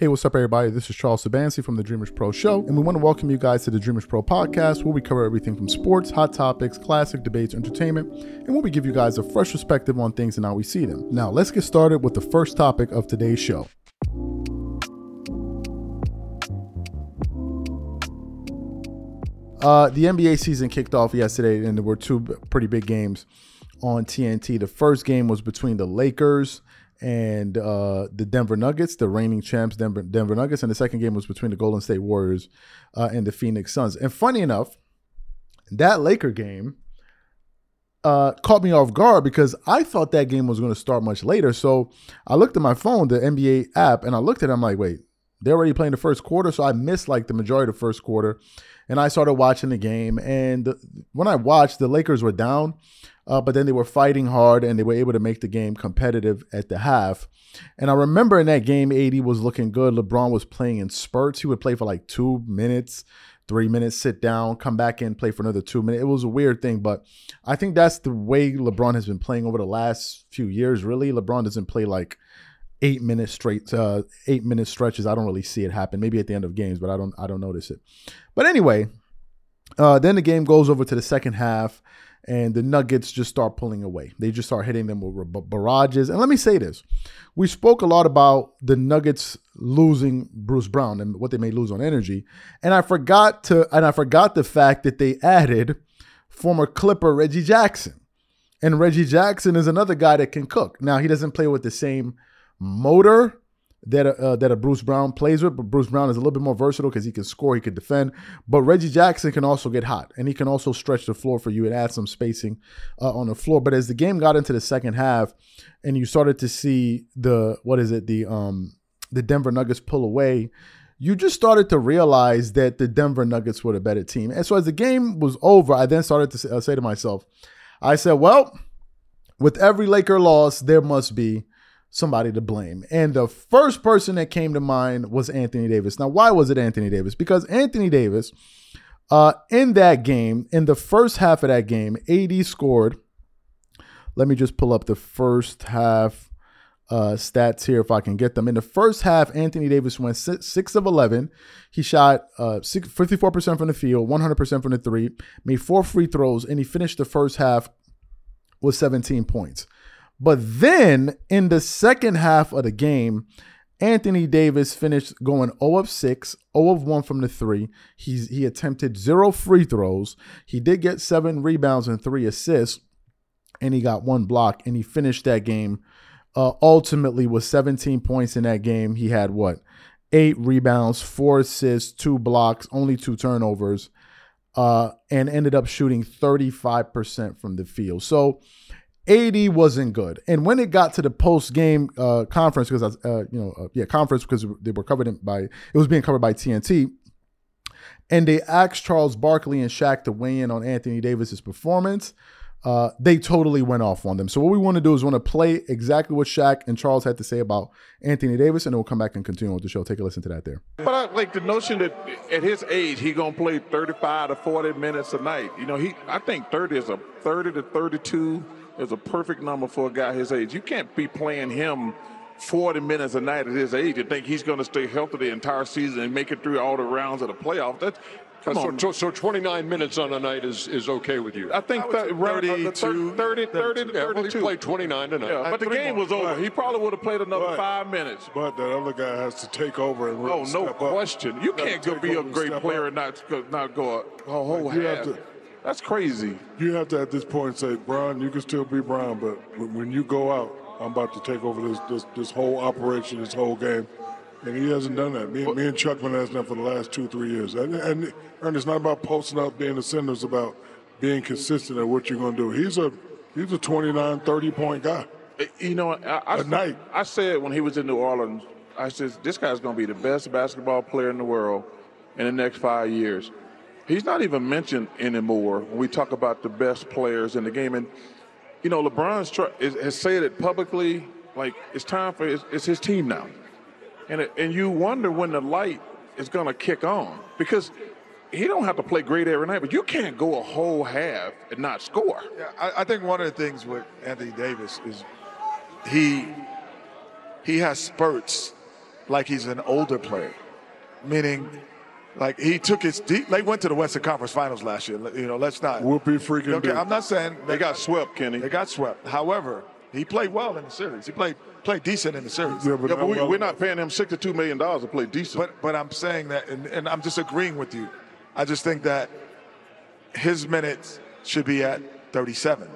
Hey, what's up, everybody? This is Charles Sabansi from the Dreamers Pro Show, and we want to welcome you guys to the Dreamers Pro podcast, where we cover everything from sports, hot topics, classic debates, entertainment, and where we give you guys a fresh perspective on things and how we see them. Now, let's get started with the first topic of today's show. Uh, the NBA season kicked off yesterday, and there were two pretty big games on TNT. The first game was between the Lakers and uh, the Denver Nuggets, the reigning champs, Denver, Denver Nuggets, and the second game was between the Golden State Warriors uh, and the Phoenix Suns. And funny enough, that Laker game uh, caught me off guard because I thought that game was going to start much later. So I looked at my phone, the NBA app, and I looked at it. I'm like, wait, they're already playing the first quarter. So I missed like the majority of the first quarter. And I started watching the game. And when I watched, the Lakers were down uh, but then they were fighting hard and they were able to make the game competitive at the half. And I remember in that game, AD was looking good. LeBron was playing in spurts. He would play for like two minutes, three minutes, sit down, come back in, play for another two minutes. It was a weird thing, but I think that's the way LeBron has been playing over the last few years. Really, LeBron doesn't play like eight minutes straight, uh, eight minute stretches. I don't really see it happen. Maybe at the end of games, but I don't, I don't notice it. But anyway, uh, then the game goes over to the second half and the Nuggets just start pulling away. They just start hitting them with barrages. And let me say this we spoke a lot about the Nuggets losing Bruce Brown and what they may lose on energy. And I forgot to, and I forgot the fact that they added former Clipper Reggie Jackson. And Reggie Jackson is another guy that can cook. Now, he doesn't play with the same motor that uh, that a Bruce Brown plays with. But Bruce Brown is a little bit more versatile because he can score, he can defend. But Reggie Jackson can also get hot, and he can also stretch the floor for you and add some spacing uh, on the floor. But as the game got into the second half, and you started to see the what is it the um the Denver Nuggets pull away. You just started to realize that the Denver Nuggets were the better team. And so as the game was over, I then started to uh, say to myself, I said, well, with every Laker loss, there must be somebody to blame. And the first person that came to mind was Anthony Davis. Now, why was it Anthony Davis? Because Anthony Davis, uh, in that game, in the first half of that game, AD scored. Let me just pull up the first half uh, stats here if I can get them. In the first half, Anthony Davis went six, of 11. He shot uh, six, 54% from the field, 100% from the three, made four free throws, and he finished the first half with 17 points. But then in the second half of the game, Anthony Davis finished going 0 of 6, 0 of 1 from the three. He's, he attempted zero free throws. He did get seven rebounds and three assists, and he got one block, and he finished that game uh, ultimately with 17 points in that game. He had what? Eight rebounds, four assists, two blocks, only two turnovers, uh, and ended up shooting 35% from the field. So, AD wasn't good. And when it got to the post game uh, conference, because uh, you know, uh, yeah, conference because they were covered by it was being covered by TNT, and they asked Charles Barkley and Shaq to weigh in on Anthony Davis's performance. Uh, they totally went off on them. So what we want to do is want to play exactly what Shaq and Charles had to say about Anthony Davis, and then we'll come back and continue with the show. Take a listen to that there. But I like the notion that at his age he gonna play 35 to 40 minutes a night. You know, he I think 30 is a 30 to 32 is a perfect number for a guy his age. You can't be playing him 40 minutes a night at his age and think he's going to stay healthy the entire season and make it through all the rounds of the playoff. That Come so, on. so, so 29 minutes on a night is, is okay with you? I think I that around, uh, the 32, 30, 30 to yeah, well, he played 29 tonight. Yeah, but the game was over. But- He probably would have played another but- five minutes. But that other guy has to take over and really Oh, no step up. question. You can't go be a great player up. and not go, not go a, a whole Like, half. That's crazy. You have to at this point say, Brian, you can still be Brian, but when you go out, I'm about to take over this this, this whole operation, this whole game. And he hasn't done that. Me, me and Chuckman has done for the last two, three years. And, and, and it's not about posting up, being a center. It's about being consistent at what you're going to do. He's a he's a 29, 30 point guy. Uh, You know, I, I, night. I said when he was in New Orleans, I said, this guy's going to be the best basketball player in the world in the next five years. He's not even mentioned anymore when we talk about the best players in the game. And, you know, is, has said it publicly, like, it's time for his, it's his team now. And, it, and you wonder when the light is going to kick on because he don't have to play great every night, but you can't go a whole half and not score. Yeah, I, I think one of the things with Anthony Davis is he he has spurts like he's an older player, meaning like he took his he, they went to the Western Conference Finals last year. You know, let's not. Whoopie freaking Okay, do. I'm not saying They got swept, Kenny. they got swept. However, he played well in the series. He played played decent in the series. Yeah, but Yeah, but we, we're not paying him $62 million to play decent. But but I'm saying that, and, and I'm just agreeing with you. I just think that his minutes should be at 37,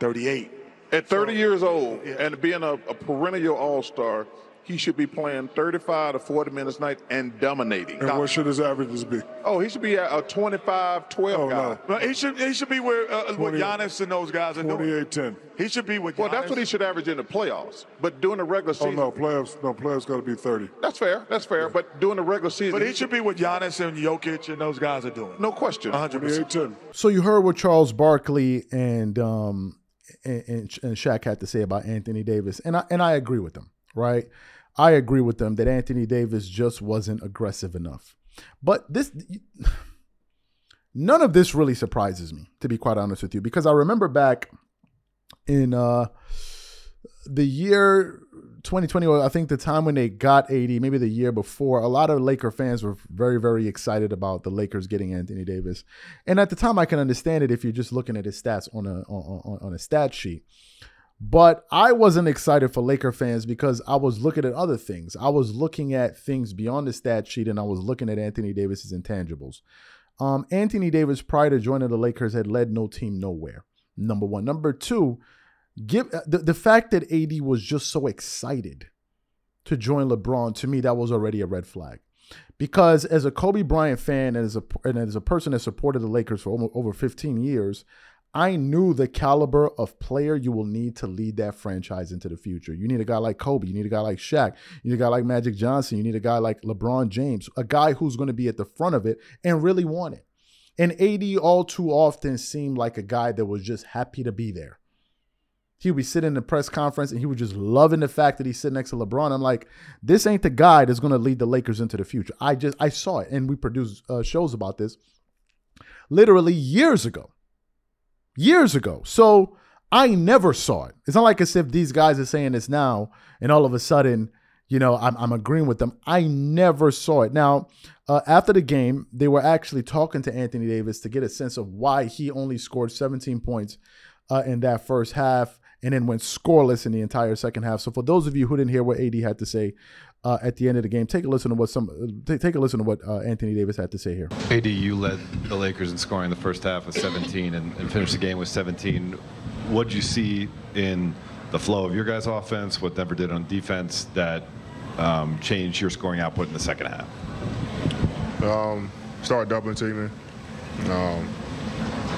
38. At 30 So- years old Yeah. and being a, a perennial All Star, he should be playing 35 to 40 minutes a night and dominating. and what should his averages be? Oh, he should be a, a 25 12 Oh, guy. no. But he should he should be where uh, what Giannis and those guys are doing. 28 10. He should be with Giannis. Well, Giannis. that's what he should average in the playoffs. But during the regular season. Oh, no, playoffs, no, playoffs got to be 30. that's fair. That's fair. But during the regular season, But he should be with Giannis and Jokic and those guys are doing. no question. 100%. 10. So you heard what Charles Barkley and um and, and, and Shaq had to say about Anthony Davis, and I and I agree with them. Right, I agree with them that Anthony Davis just wasn't aggressive enough. But this, none of this really surprises me, to be quite honest with you, because I remember back in uh the year 2020, or I think the time when they got AD, maybe the year before, a lot of Laker fans were very, very excited about the Lakers getting Anthony Davis. And at the time, I can understand it if you're just looking at his stats on a on, on, on a stat sheet. But I wasn't excited for Laker fans because I was looking at other things. I was looking at things beyond the stat sheet, and I was looking at Anthony Davis's intangibles. Um, Anthony Davis, prior to joining the Lakers, had led no team nowhere. Number one. Number two, give the, the fact that AD was just so excited to join LeBron to me that was already a red flag. Because as a Kobe Bryant fan and as a and as a person that supported the Lakers for over, over 15 years, I knew the caliber of player you will need to lead that franchise into the future. You need a guy like Kobe, you need a guy like Shaq, you need a guy like Magic Johnson, you need a guy like LeBron James, a guy who's going to be at the front of it and really want it. And AD all too often seemed like a guy that was just happy to be there he would be sitting in the press conference and he was just loving the fact that he's sitting next to LeBron. I'm like, this ain't the guy that's going to lead the Lakers into the future. I just I saw it, and we produced uh, shows about this literally years ago, years ago. So I never saw it. It's not like as if these guys are saying this now, and all of a sudden, you know, I'm, I'm agreeing with them. I never saw it. Now, uh, after the game, they were actually talking to Anthony Davis to get a sense of why he only scored 17 points uh, in that first half and then went scoreless in the entire second half. So for those of you who didn't hear what AD had to say uh, at the end of the game, take a listen to what some take, take a listen to what uh, Anthony Davis had to say here. AD, you led the Lakers in scoring the first half with 17 and, and finished the game with 17. What did you see in the flow of your guys' offense, what Denver did on defense, that um, changed your scoring output in the second half? Um, start doubling teaming. Um,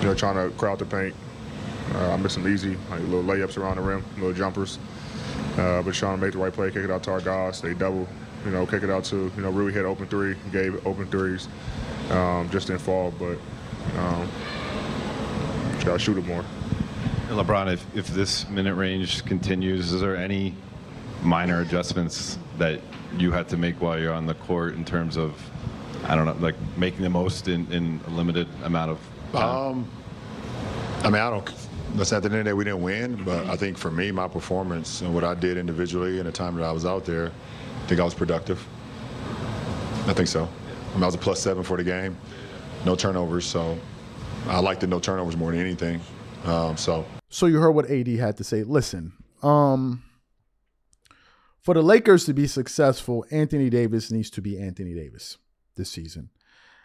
you know, trying to crowd the paint. Uh, I missed some easy, like little layups around the rim, little jumpers. Uh, but trying to make the right play, kick it out to our guys. They double, you know, kick it out to, you know, really hit open three, gave open threes. Um, just didn't fall, but um, just got to shoot it more. And LeBron, if, if this minute range continues, is there any minor adjustments that you had to make while you're on the court in terms of, I don't know, like making the most in, in a limited amount of time? Um, I mean, I don't. Listen, at the end of the day, we didn't win, but I think for me, my performance and what I did individually and the time that I was out there, I think I was productive. I think so. I, mean, I was a plus seven for the game. no turnovers. So I like the no turnovers more than anything. Um, so. So you heard what AD had to say. Listen, um, for the Lakers to be successful, Anthony Davis needs to be Anthony Davis this season.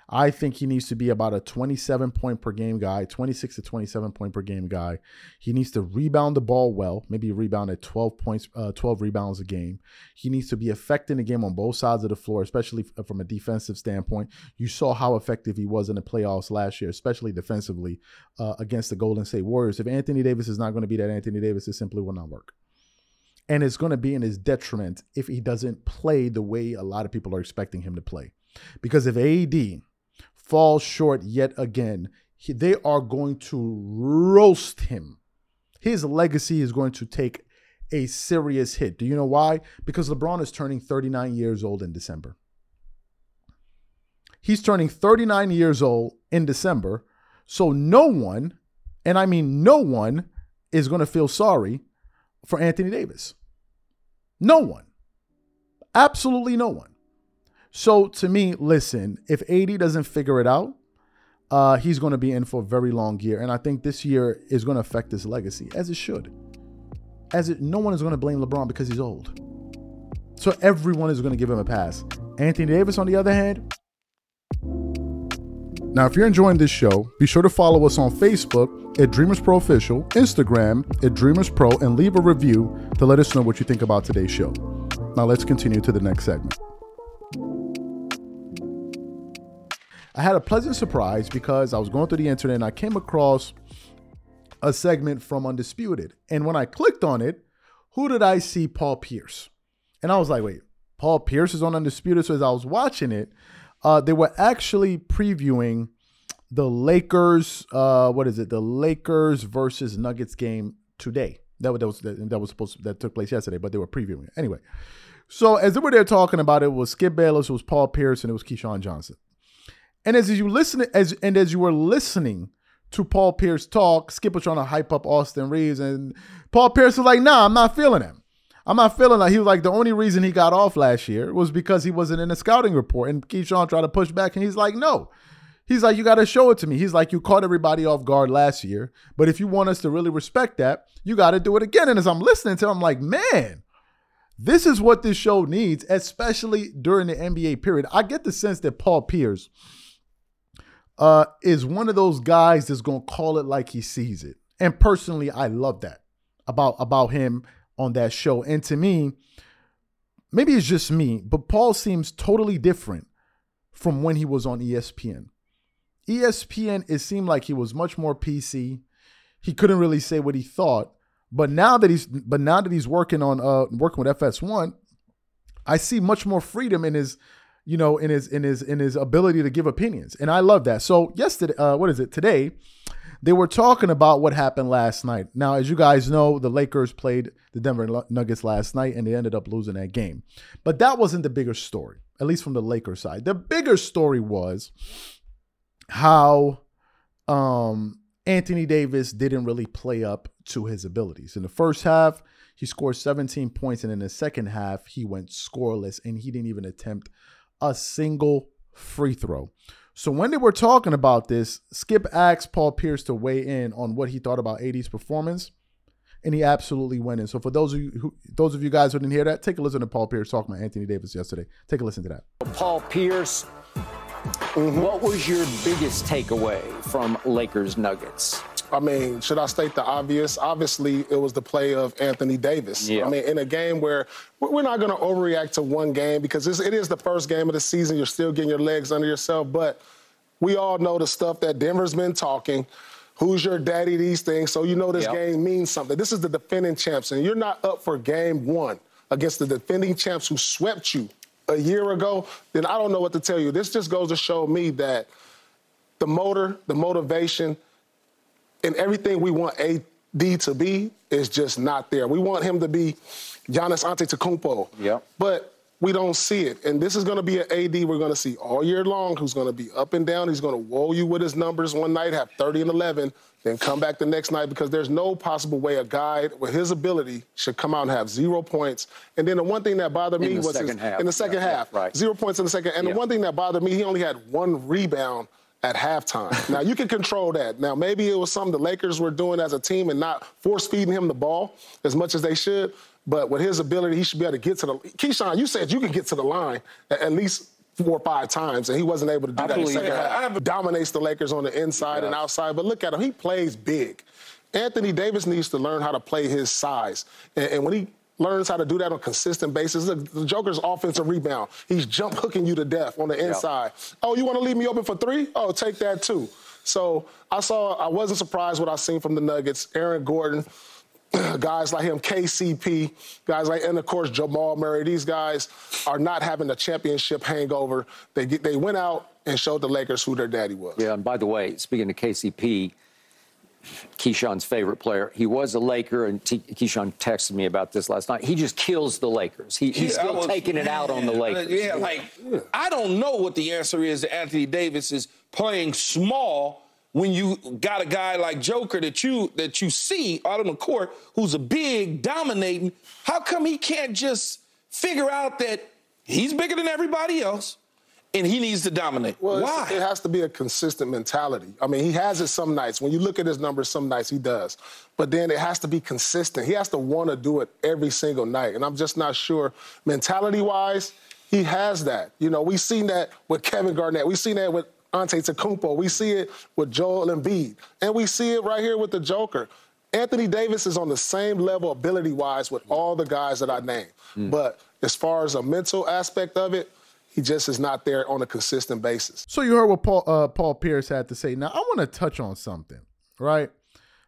I think he needs to be about a 27 point per game guy, 26 to 27 point per game guy. He needs to rebound the ball well, maybe rebound at 12 points, uh, 12 rebounds a game. He needs to be effective in the game on both sides of the floor, especially from a defensive standpoint. You saw how effective he was in the playoffs last year, especially defensively uh, against the Golden State Warriors. If Anthony Davis is not going to be that Anthony Davis, it simply will not work. And it's going to be in his detriment if he doesn't play the way a lot of people are expecting him to play. Because if AD falls short yet again, he, they are going to roast him. His legacy is going to take a serious hit. Do you know why? Because LeBron is turning 39 years old in December. He's turning 39 years old in December. So no one, and I mean no one, is going to feel sorry for Anthony Davis. No one. Absolutely no one. So to me, listen, if AD doesn't figure it out, uh, he's going to be in for a very long year, and I think this year is going to affect his legacy, as it should. As it, no one is going to blame LeBron because he's old. So everyone is going to give him a pass. Anthony Davis, on the other hand. Now, if you're enjoying this show, be sure to follow us on Facebook at Dreamers Pro Official, Instagram at Dreamers Pro, and leave a review to let us know what you think about today's show. Now, let's continue to the next segment. I had a pleasant surprise because I was going through the internet and I came across a segment from Undisputed. And when I clicked on it, who did I see? Paul Pierce. And I was like, wait, Paul Pierce is on Undisputed. So as I was watching it, uh, they were actually previewing the Lakers, uh, what is it? The Lakers versus Nuggets game today. That, that was that was supposed to, that took place yesterday, but they were previewing it anyway. So as they were there talking about it, it was Skip Bayless, it was Paul Pierce, and it was Keyshawn Johnson. And as you listen, as and as you were listening to Paul Pierce talk, Skip was trying to hype up Austin Reaves, and Paul Pierce was like, "Nah, I'm not feeling him. I'm not feeling like he was like the only reason he got off last year was because he wasn't in a scouting report." And Keyshawn tried to push back, and he's like, "No." He's like, you got to show it to me. He's like, you caught everybody off guard last year, but if you want us to really respect that, you got to do it again. And as I'm listening to him, I'm like, man, this is what this show needs, especially during the NBA period. I get the sense that Paul Pierce uh, is one of those guys that's gonna call it like he sees it. And personally, I love that about about him on that show. And to me, maybe it's just me, but Paul seems totally different from when he was on ESPN. ESPN, it seemed like he was much more PC. He couldn't really say what he thought. But now that he's but now that he's working on uh working with FS1, I see much more freedom in his you know, in his in his in his ability to give opinions, and I love that. So yesterday, uh, what is it today? They were talking about what happened last night. Now, as you guys know, the Lakers played the Denver Nuggets last night, and they ended up losing that game. But that wasn't the bigger story, at least from the Lakers side. The bigger story was how um, Anthony Davis didn't really play up to his abilities. In the first half, he scored 17 points, and in the second half, he went scoreless, and he didn't even attempt a single free throw. So when they were talking about this, Skip asked Paul Pierce to weigh in on what he thought about AD's performance, and he absolutely went in. So for those of you who, those of you guys who didn't hear that, take a listen to Paul Pierce talking about Anthony Davis yesterday. Take a listen to that. Paul Pierce, what was your biggest takeaway from Lakers Nuggets? I mean, should I state the obvious? Obviously, it was the play of Anthony Davis. Yeah. I mean, in a game where we're not going to overreact to one game because it is the first game of the season. You're still getting your legs under yourself. But we all know the stuff that Denver's been talking. Who's your daddy? These things. So you know this yep. game means something. This is the defending champs, and you're not up for game one against the defending champs who swept you a year ago. Then I don't know what to tell you. This just goes to show me that the motor, the motivation, and everything we want AD to be is just not there. We want him to be Giannis Antetokounmpo. Yeah. But we don't see it. And this is going to be an AD we're going to see all year long who's going to be up and down. He's going to woe you with his numbers one night, have 30 and 11, then come back the next night because there's no possible way a guy with his ability should come out and have zero points. And then the one thing that bothered me was his, in the second yeah, half, right. zero points in the second. And yeah. the one thing that bothered me, he only had one rebound at halftime. now you can control that. Now maybe it was something the Lakers were doing as a team and not force feeding him the ball as much as they should. But with his ability, he should be able to get to the. Keyshawn, you said you can get to the line at least four or five times, and he wasn't able to do I that in the second half. Dominates the Lakers on the inside and outside. But look at him; he plays big. Anthony Davis needs to learn how to play his size, and, and when he learns how to do that on a consistent basis. Look, the Joker's offensive rebound. He's jump hooking you to death on the inside. Yep. Oh, you want to leave me open for three? Oh, take that too. So I saw, I wasn't surprised what I seen from the Nuggets. Aaron Gordon, guys like him, KCP, guys like, and of course Jamal Murray. These guys are not having a championship hangover. They they went out and showed the Lakers who their daddy was. Yeah, and by the way, speaking of KCP, Keyshawn's favorite player. He was a Laker, and T- Keyshawn texted me about this last night. He just kills the Lakers. He, he's yeah, still was, taking it out on the Lakers. Yeah, like I don't know what the answer is to Anthony Davis is playing small when you got a guy like Joker that you that you see out on the court who's a big dominating. How come he can't just figure out that he's bigger than everybody else? And he needs to dominate. Well, Why? It has to be a consistent mentality. I mean, he has it some nights. When you look at his numbers, some nights he does. But then it has to be consistent. He has to want to do it every single night. And I'm just not sure, mentality wise, he has that. You know, we've seen that with Kevin Garnett. We've seen that with Antetokounmpo. We see it with Joel Embiid. And we see it right here with the Joker. Anthony Davis is on the same level ability wise with all the guys that I named. Mm. But as far as a mental aspect of it, he just is not there on a consistent basis. So you heard what Paul uh, Paul Pierce had to say. Now I want to touch on something, right?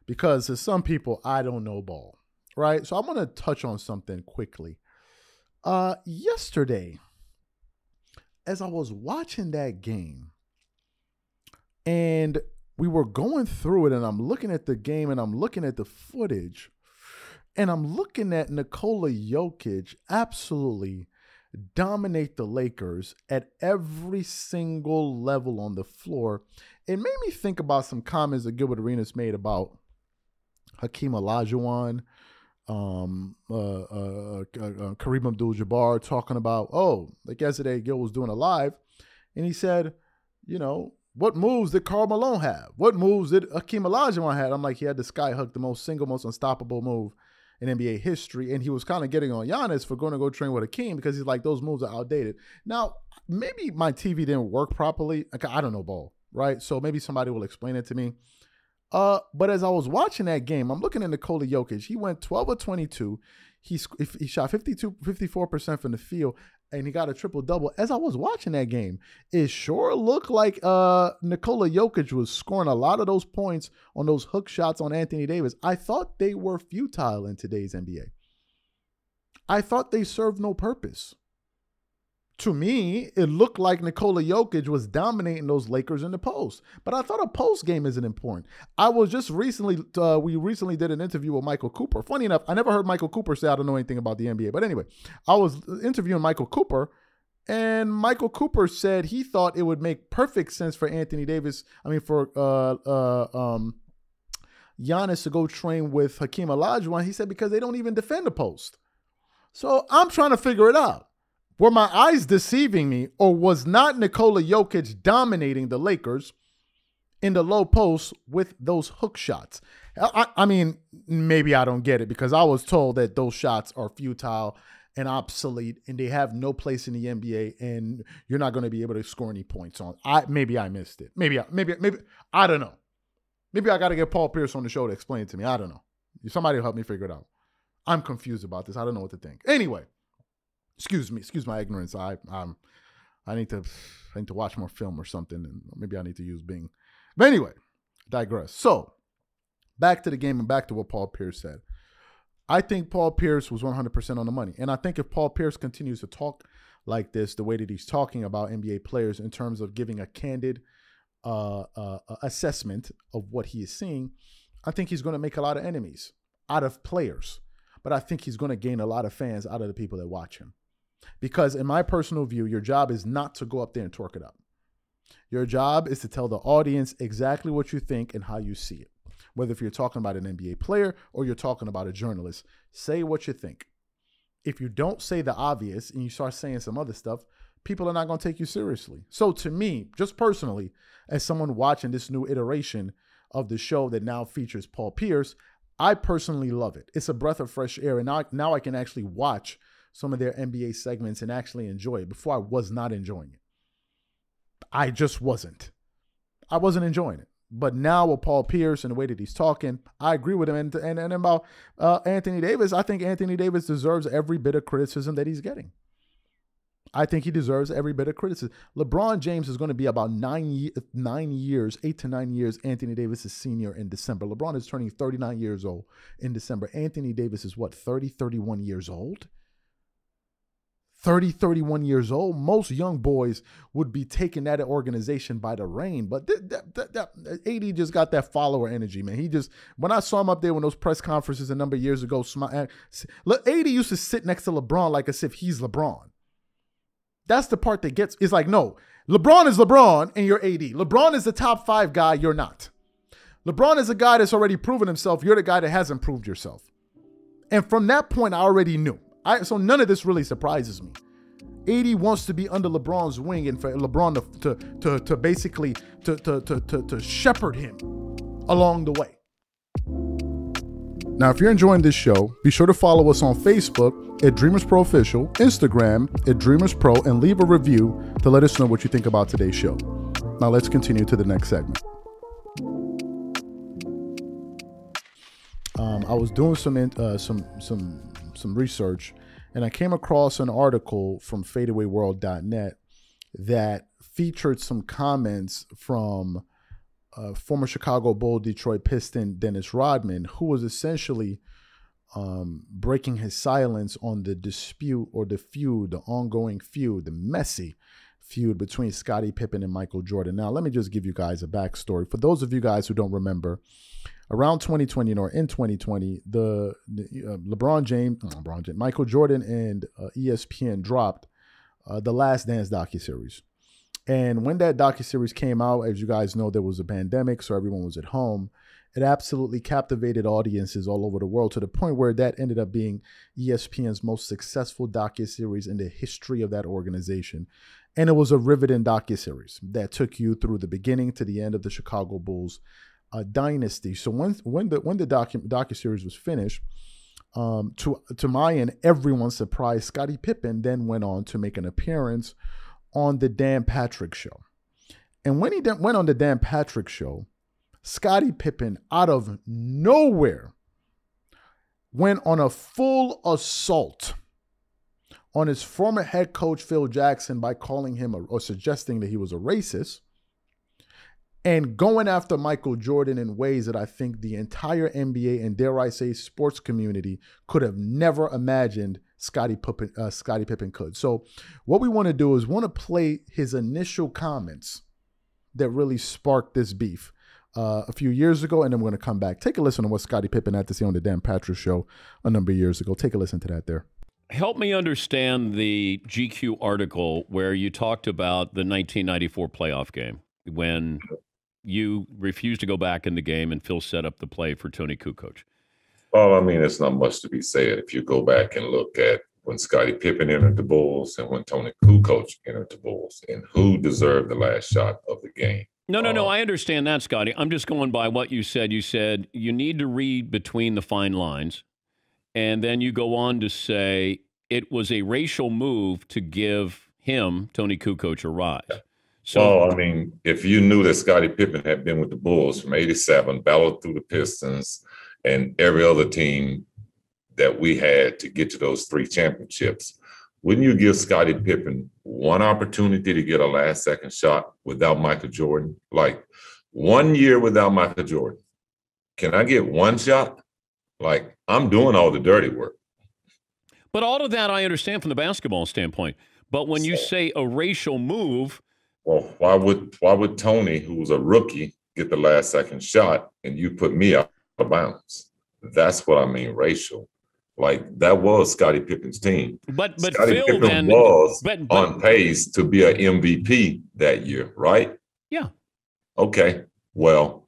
Because to some people, I don't know ball, right? So I want to touch on something quickly. Uh, yesterday, as I was watching that game, and we were going through it, and I'm looking at the game, and I'm looking at the footage, and I'm looking at Nikola Jokic absolutely dominate the Lakers at every single level on the floor. It made me think about some comments that Gilbert Arenas made about Hakeem Olajuwon, um, uh, uh, uh, uh Kareem Abdul-Jabbar talking about, oh, like yesterday, Gil was doing a live, and he said, you know, what moves did Karl Malone have? What moves did Hakeem Olajuwon have? I'm like, he had the sky hook, the most single, most unstoppable move in NBA history. And he was kind of getting on Giannis for going to go train with Hakeem because he's like, those moves are outdated. Now, maybe my TV didn't work properly. I don't know ball, right? So maybe somebody will explain it to me. Uh, but as I was watching that game, I'm looking at Nikola Jokic. He went 12 or 22. He, he shot 52, 54% from the field and he got a triple double. As I was watching that game, it sure looked like uh, Nikola Jokic was scoring a lot of those points on those hook shots on Anthony Davis. I thought they were futile in today's NBA. I thought they served no purpose to me, it looked like Nikola Jokic was dominating those Lakers in the post. But I thought a post game isn't important. I was just recently, uh, we recently did an interview with Michael Cooper. Funny enough, I never heard Michael Cooper say I don't know anything about the NBA. But anyway, I was interviewing Michael Cooper, and Michael Cooper said he thought it would make perfect sense for Anthony Davis, I mean, for uh, uh, um, Giannis to go train with Hakeem Olajuwon. He said because they don't even defend the post. So I'm trying to figure it out. Were my eyes deceiving me, or was not Nikola Jokic dominating the Lakers in the low post with those hook shots? I, I, mean, maybe I don't get it because I was told that those shots are futile and obsolete and they have no place in the NBA and you're not going to be able to score any points on. I maybe I missed it. Maybe I, maybe maybe I don't know. Maybe I got to get Paul Pierce on the show to explain it to me. I don't know. Somebody help me figure it out. I'm confused about this. I don't know what to think. Anyway, excuse me, excuse my ignorance. I um, I need to I need to watch more film or something, and maybe I need to use Bing. But anyway, digress. So back to the game and back to what Paul Pierce said. I think Paul Pierce was 100% on the money. And I think if Paul Pierce continues to talk like this, the way that he's talking about NBA players in terms of giving a candid uh, uh, assessment of what he is seeing, I think he's going to make a lot of enemies out of players. But I think he's going to gain a lot of fans out of the people that watch him. Because, in my personal view, your job is not to go up there and torque it up. Your job is to tell the audience exactly what you think and how you see it. Whether if you're talking about an NBA player or you're talking about a journalist, say what you think. If you don't say the obvious and you start saying some other stuff, people are not going to take you seriously. So to me, just personally, as someone watching this new iteration of the show that now features Paul Pierce, I personally love it. It's a breath of fresh air, and now, now I can actually watch some of their NBA segments and actually enjoy it. Before I was not enjoying it. I just wasn't. I wasn't enjoying it. But now with Paul Pierce and the way that he's talking, I agree with him. And and, and about uh, Anthony Davis, I think Anthony Davis deserves every bit of criticism that he's getting. I think he deserves every bit of criticism. LeBron James is going to be about nine, nine years, eight to nine years. Anthony Davis is senior in December. LeBron is turning 39 years old in December. Anthony Davis is what, 30, 31 years old? 30, 31 years old. Most young boys would be taken taking that organization by the rein. But that, that, that, AD just got that follower energy, man. He just, when I saw him up there in those press conferences a number of years ago, smile. Eh, AD used to sit next to LeBron like as if he's LeBron. That's the part that gets it's like, no, LeBron is LeBron and you're AD. LeBron is the top five guy, you're not. LeBron is a guy that's already proven himself. You're the guy that hasn't proved yourself. And from that point, I already knew. I, so none of this really surprises me. AD wants to be under LeBron's wing and for LeBron to to to, to basically to, to to to to shepherd him along the way. Now, if you're enjoying this show, be sure to follow us on Facebook at Dreamers Pro Official, Instagram at Dreamers Pro, and leave a review to let us know what you think about today's show. Now, let's continue to the next segment. Um, I was doing some uh, some some some research, and I came across an article from FadeawayWorld.net that featured some comments from uh, former Chicago Bull, Detroit Piston Dennis Rodman, who was essentially um, breaking his silence on the dispute or the feud, the ongoing feud, the messy feud between Scottie Pippen and Michael Jordan. Now, let me just give you guys a backstory. For those of you guys who don't remember, around 2020 or in 2020, the, uh, LeBron James, LeBron James, Michael Jordan and uh, ESPN dropped uh, the Last Dance docu series. And when that docu series came out, as you guys know, there was a pandemic, so everyone was at home. It absolutely captivated audiences all over the world to the point where that ended up being ESPN's most successful docu series in the history of that organization. And it was a riveting docu series that took you through the beginning to the end of the Chicago Bulls uh, dynasty. So when when the when the docu docu series was finished, um, to to my end, everyone's surprised. Scottie Pippen then went on to make an appearance on the Dan Patrick show. And when he went on the Dan Patrick show, Scottie Pippen, out of nowhere, went on a full assault on his former head coach, Phil Jackson, by calling him a, or suggesting that he was a racist and going after Michael Jordan in ways that I think the entire NBA and dare I say sports community could have never imagined Scottie Pippen, uh, Scottie Pippen could. So what we want to do is want to play his initial comments that really sparked this beef uh, a few years ago, and then we're going to come back. Take a listen to what Scottie Pippen had to say on the Dan Patrick show a number of years ago. Take a listen to that there. Help me understand the GQ article where you talked about the 1994 playoff game when you refused to go back in the game and Phil set up the play for Toni Kukoc. Well, I mean, it's not much to be said if you go back and look at when Scottie Pippen entered the Bulls and when Toni Kukoc entered the Bulls and who deserved the last shot of the game. No, no, no. Uh, I understand that, Scottie. I'm just going by what you said. You said you need to read between the fine lines. And then you go on to say it was a racial move to give him, Toni Kukoc, a rise. So, well, I mean, if you knew that Scottie Pippen had been with the Bulls from 87, battled through the Pistons and every other team that we had to get to those three championships, wouldn't you give Scottie Pippen one opportunity to get a last second shot without Michael Jordan? Like one year without Michael Jordan. Can I get one shot? Like I'm doing all the dirty work. But all of that I understand from the basketball standpoint. But when you say a racial move, well, why would why would Toni, who was a rookie, get the last second shot and you put me out of bounds? That's what I mean, racial. Like that was Scottie Pippen's team. But but Scottie Phil Pippen then was but, but, on pace to be an MVP that year, right? Yeah. Okay. Well,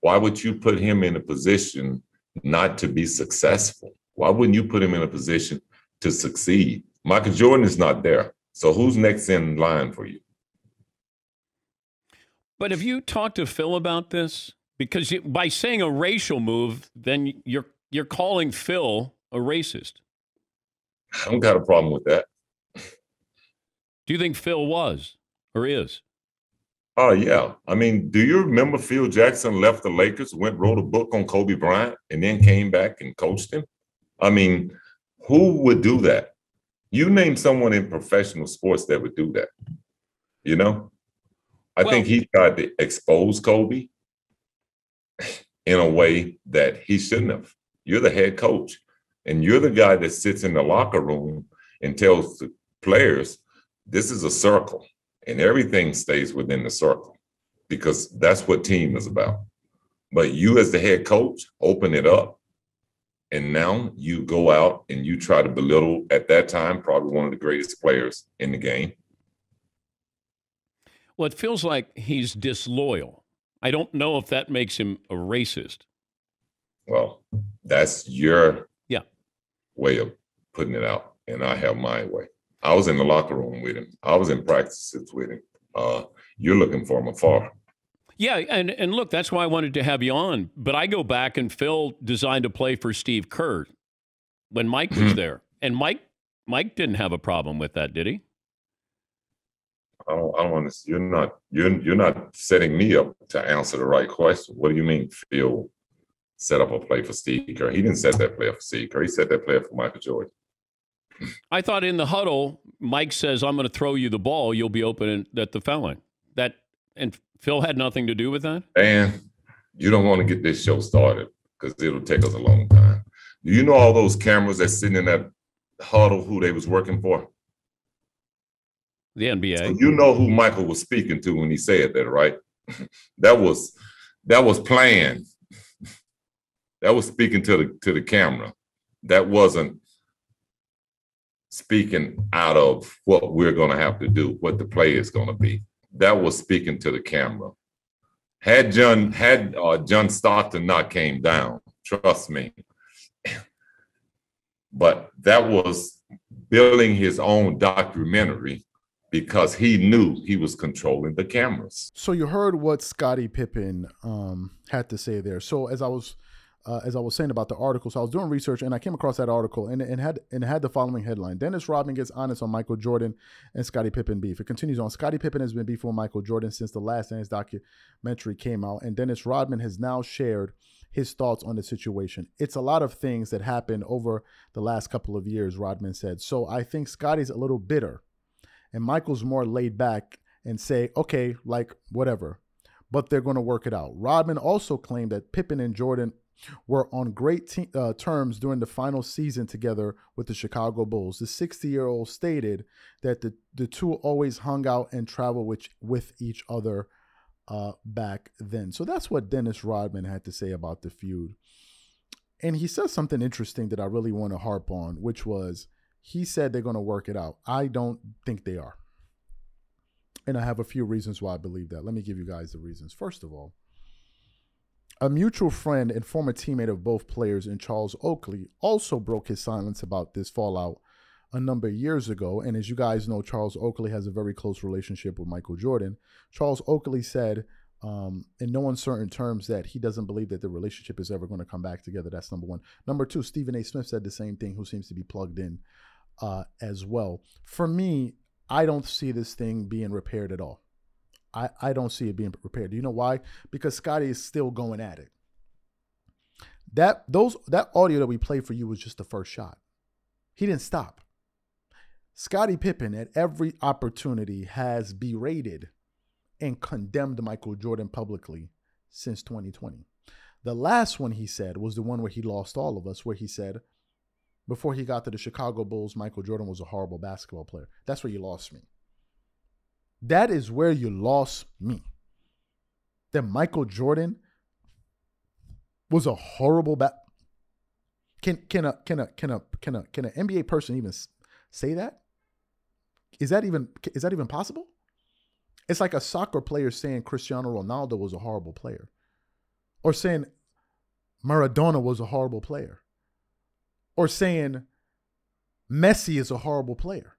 why would you put him in a position not to be successful? Why wouldn't you put him in a position to succeed? Michael Jordan is not there. So who's next in line for you? But have you talked to Phil about this? Because you, by saying a racial move, then you're you're calling Phil a racist. I don't got a problem with that. Do you think Phil was or is? Oh yeah. I mean, do you remember Phil Jackson left the Lakers, went wrote a book on Kobe Bryant, and then came back and coached him? I mean, who would do that? You name someone in professional sports that would do that. You know? I well, think he tried to expose Kobe in a way that he shouldn't have. You're the head coach, and you're the guy that sits in the locker room and tells the players, this is a circle, and everything stays within the circle because that's what team is about. But you, as the head coach, open it up. And now you go out and you try to belittle, at that time, probably one of the greatest players in the game well, it feels like he's disloyal. I don't know if that makes him a racist. Well, that's your yeah way of putting it out, and I have my way. I was in the locker room with him. I was in practices with him. Uh, you're looking for him afar. Yeah, and and look, that's why I wanted to have you on. But I go back and Phil designed a play for Steve Kerr when Mike was mm-hmm. there, and Mike Mike didn't have a problem with that, did he? I don't, I don't want to. You're not. You're you're not setting me up to answer the right question. What do you mean, Phil set up a play for Steve Kerr? He didn't set that play for Steve Kerr. He set that play for Michael Jordan. I thought in the huddle, Mike says, "I'm going to throw you the ball. You'll be open at the foul line." That and Phil had nothing to do with that. And you don't want to get this show started because it'll take us a long time. Do you know all those cameras that's sitting in that huddle? Who they was working for? The NBA. So you know who Michael was speaking to when he said that, right? that was that was planned. That was speaking to the to the camera. That wasn't speaking out of what we're going to have to do, what the play is going to be. That was speaking to the camera. Had John had uh, John Stockton not came down, trust me. But that was building his own documentary because he knew he was controlling the cameras. So you heard what Scottie Pippen um, had to say there. So as I was uh, as I was saying about the article, so I was doing research and I came across that article and, and had and had the following headline: Dennis Rodman gets honest on Michael Jordan and Scottie Pippen beef. It continues on. Scottie Pippen has been beefing with Michael Jordan since the last Dance documentary came out, and Dennis Rodman has now shared his thoughts on the situation. It's a lot of things that happened over the last couple of years, Rodman said. So I think Scottie's a little bitter and Michael's more laid back and say, okay, like whatever. But they're going to work it out. Rodman also claimed that Pippen and Jordan were on great te- uh, terms during the final season together with the Chicago Bulls. The 60 year old stated that the, the two always hung out and traveled with, with each other uh, back then. So that's what Dennis Rodman had to say about the feud. And he says something interesting that I really want to harp on, which was he said they're going to work it out. I don't think they are. And I have a few reasons why I believe that. Let me give you guys the reasons. First of all, a mutual friend and former teammate of both players in Charles Oakley also broke his silence about this fallout a number of years ago. And as you guys know, Charles Oakley has a very close relationship with Michael Jordan. Charles Oakley said um, in no uncertain terms that he doesn't believe that the relationship is ever going to come back together. That's number one. Number two, Stephen A. Smith said the same thing, who seems to be plugged in uh, as well. For me, I don't see this thing being repaired at all. I, I don't see it being repaired. Do you know why? Because Scottie is still going at it. That those that audio that we played for you was just the first shot. He didn't stop. Scottie Pippen at every opportunity has berated and condemned Michael Jordan publicly since 2020. The last one he said was the one where he lost all of us, where he said, before he got to the Chicago Bulls, Michael Jordan was a horrible basketball player. That's where you lost me. That is where you lost me. That Michael Jordan was a horrible bat. Can can a can a can a can a can an NBA person even say that? Is that even is that even possible? It's like a soccer player saying Cristiano Ronaldo was a horrible player, or saying Maradona was a horrible player or saying Messi is a horrible player.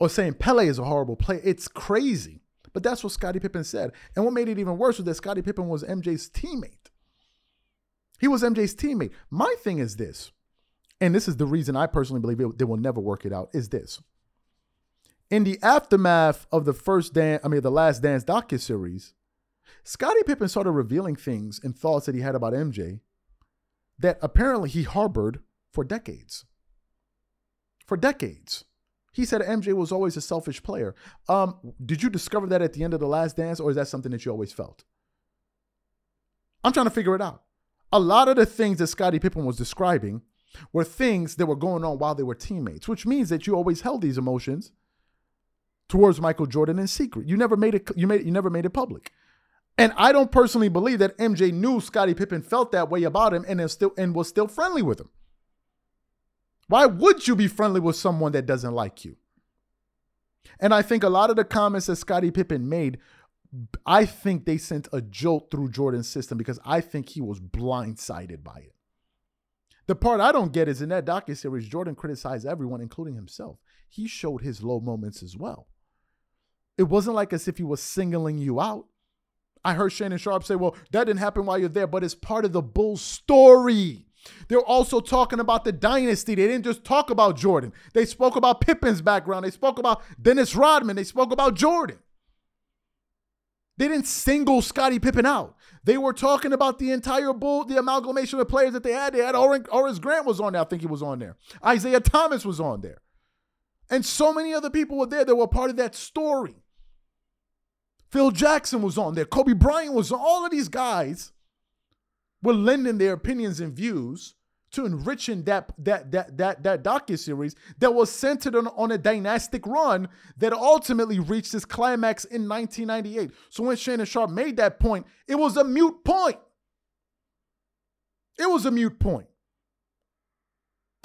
or saying Pele is a horrible player. It's crazy. But that's what Scottie Pippen said. And what made it even worse was that Scottie Pippen was MJ's teammate. He was MJ's teammate. My thing is this, and this is the reason I personally believe it, they will never work it out, is this. In the aftermath of the first dance, I mean the last dance docu-series, Scottie Pippen started revealing things and thoughts that he had about MJ that apparently he harbored for decades. For decades. He said MJ was always a selfish player. Um, did you discover that at the end of the last dance, or is that something that you always felt? I'm trying to figure it out. A lot of the things that Scottie Pippen was describing were things that were going on while they were teammates, which means that you always held these emotions towards Michael Jordan in secret. You never made it you made you never made it public. And I don't personally believe that MJ knew Scottie Pippen felt that way about him and still and was still friendly with him. Why would you be friendly with someone that doesn't like you? And I think a lot of the comments that Scottie Pippen made, I think they sent a jolt through Jordan's system because I think he was blindsided by it. The part I don't get is in that docu-series, Jordan criticized everyone, including himself. He showed his low moments as well. It wasn't like as if he was singling you out. I heard Shannon Sharpe say, well, that didn't happen while you're there, but it's part of the Bulls story. They're also talking about the dynasty. They didn't just talk about Jordan. They spoke about Pippen's background. They spoke about Dennis Rodman. They spoke about Jordan. They didn't single Scottie Pippen out. They were talking about the entire bull, the amalgamation of players that they had. They had Horace Grant was on there. I think he was on there. Isiah Thomas was on there. And so many other people were there that were part of that story. Phil Jackson was on there. Kobe Bryant was on. All of these guys were lending their opinions and views to enriching that that that that that docu series that was centered on, on a dynastic run that ultimately reached its climax in 1998. So when Shannon Sharpe made that point, it was a mute point. It was a mute point.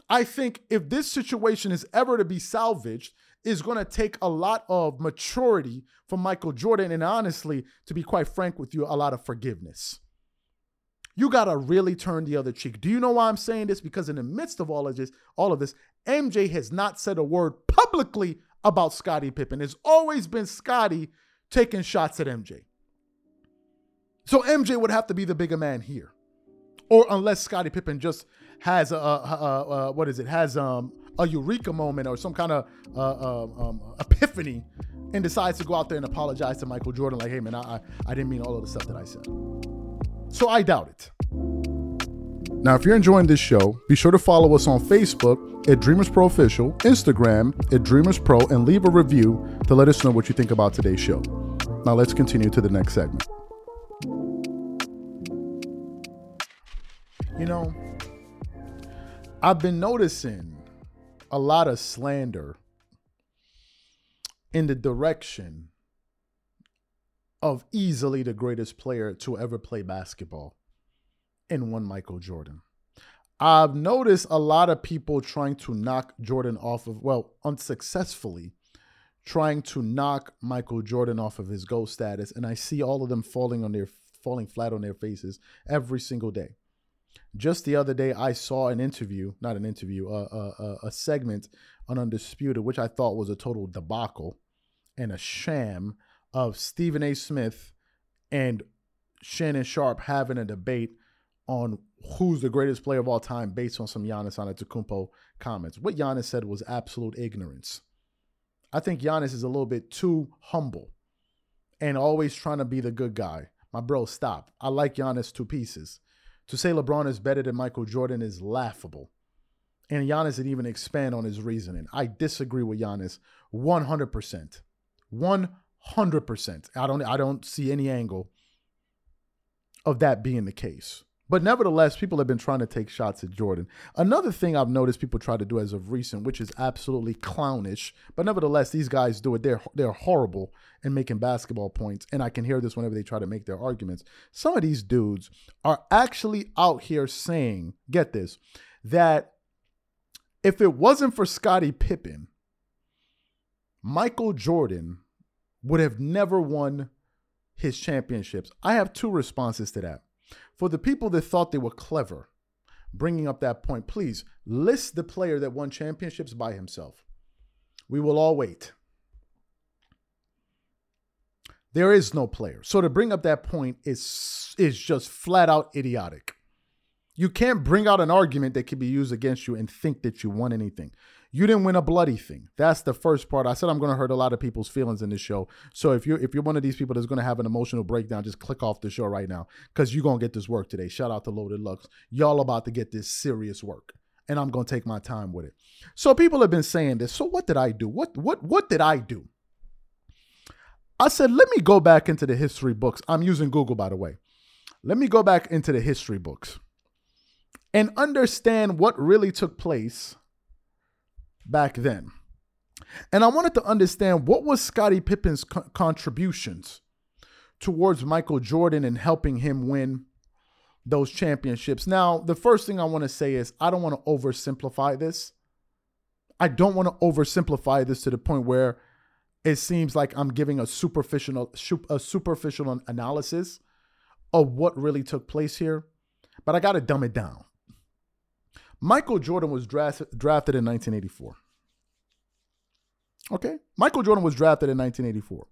I think if this situation is ever to be salvaged, is going to take a lot of maturity from Michael Jordan and honestly, to be quite frank with you, a lot of forgiveness you got to really turn the other cheek. Do you know why I'm saying this? Because in the midst of all of this, all of this, MJ has not said a word publicly about Scottie Pippen. It's always been Scottie taking shots at MJ. So MJ would have to be the bigger man here. Or unless Scottie Pippen just has a, a, a, a what is it? Has um a eureka moment or some kind of uh, uh, um, epiphany and decides to go out there and apologize to Michael Jordan like, hey man, I, I didn't mean all of the stuff that I said. So I doubt it. Now, if you're enjoying this show, be sure to follow us on Facebook at Dreamers Pro Official, Instagram at Dreamers Pro, and leave a review to let us know what you think about today's show. Now, let's continue to the next segment. You know, I've been noticing a lot of slander in the direction of easily the greatest player to ever play basketball in one Michael Jordan. I've noticed a lot of people trying to knock Jordan off of, well, unsuccessfully trying to knock Michael Jordan off of his GOAT status. And I see all of them falling on their falling flat on their faces every single day. Just the other day, I saw an interview, not an interview, uh, uh, a segment on Undisputed, which I thought was a total debacle and a sham of Stephen A. Smith and Shannon Sharpe having a debate on who's the greatest player of all time based on some Giannis Antetokounmpo comments. What Giannis said was absolute ignorance. I think Giannis is a little bit too humble and always trying to be the good guy. My bro, stop. I like Giannis to pieces. To say LeBron is better than Michael Jordan is laughable. And Giannis didn't even expand on his reasoning. I disagree with Giannis 100%. 100 hundred percent. I don't I don't see any angle of that being the case. But nevertheless, people have been trying to take shots at Jordan. Another thing I've noticed people try to do as of recent, which is absolutely clownish, but nevertheless, these guys do it. They're they're horrible in making basketball points, and I can hear this whenever they try to make their arguments. Some of these dudes are actually out here saying, get this, that if it wasn't for Scottie Pippen, Michael Jordan would have never won his championships. I have two responses to that for the people that thought they were clever, bringing up that point, please list the player that won championships by himself. We will all wait. There is no player. So to bring up that point is is just flat out idiotic. You can't bring out an argument that can be used against you and think that you won anything. You didn't win a bloody thing. That's the first part. I said I'm going to hurt a lot of people's feelings in this show. So if you're if you're one of these people that's going to have an emotional breakdown, just click off the show right now because you're going to get this work today. Shout out to Loaded Lux. Y'all about to get this serious work, and I'm going to take my time with it. So people have been saying this. So what did I do? What what what did I do? I said, let me go back into the history books. I'm using Google, by the way. Let me go back into the history books and understand what really took place back then. And I wanted to understand what was Scottie Pippen's co- contributions towards Michael Jordan and helping him win those championships. Now, the first thing I want to say is I don't want to oversimplify this. I don't want to oversimplify this to the point where it seems like I'm giving a superficial a superficial analysis of what really took place here, but I got to dumb it down. Michael Jordan was draft, drafted in 1984. Okay, Michael Jordan was drafted in 1984.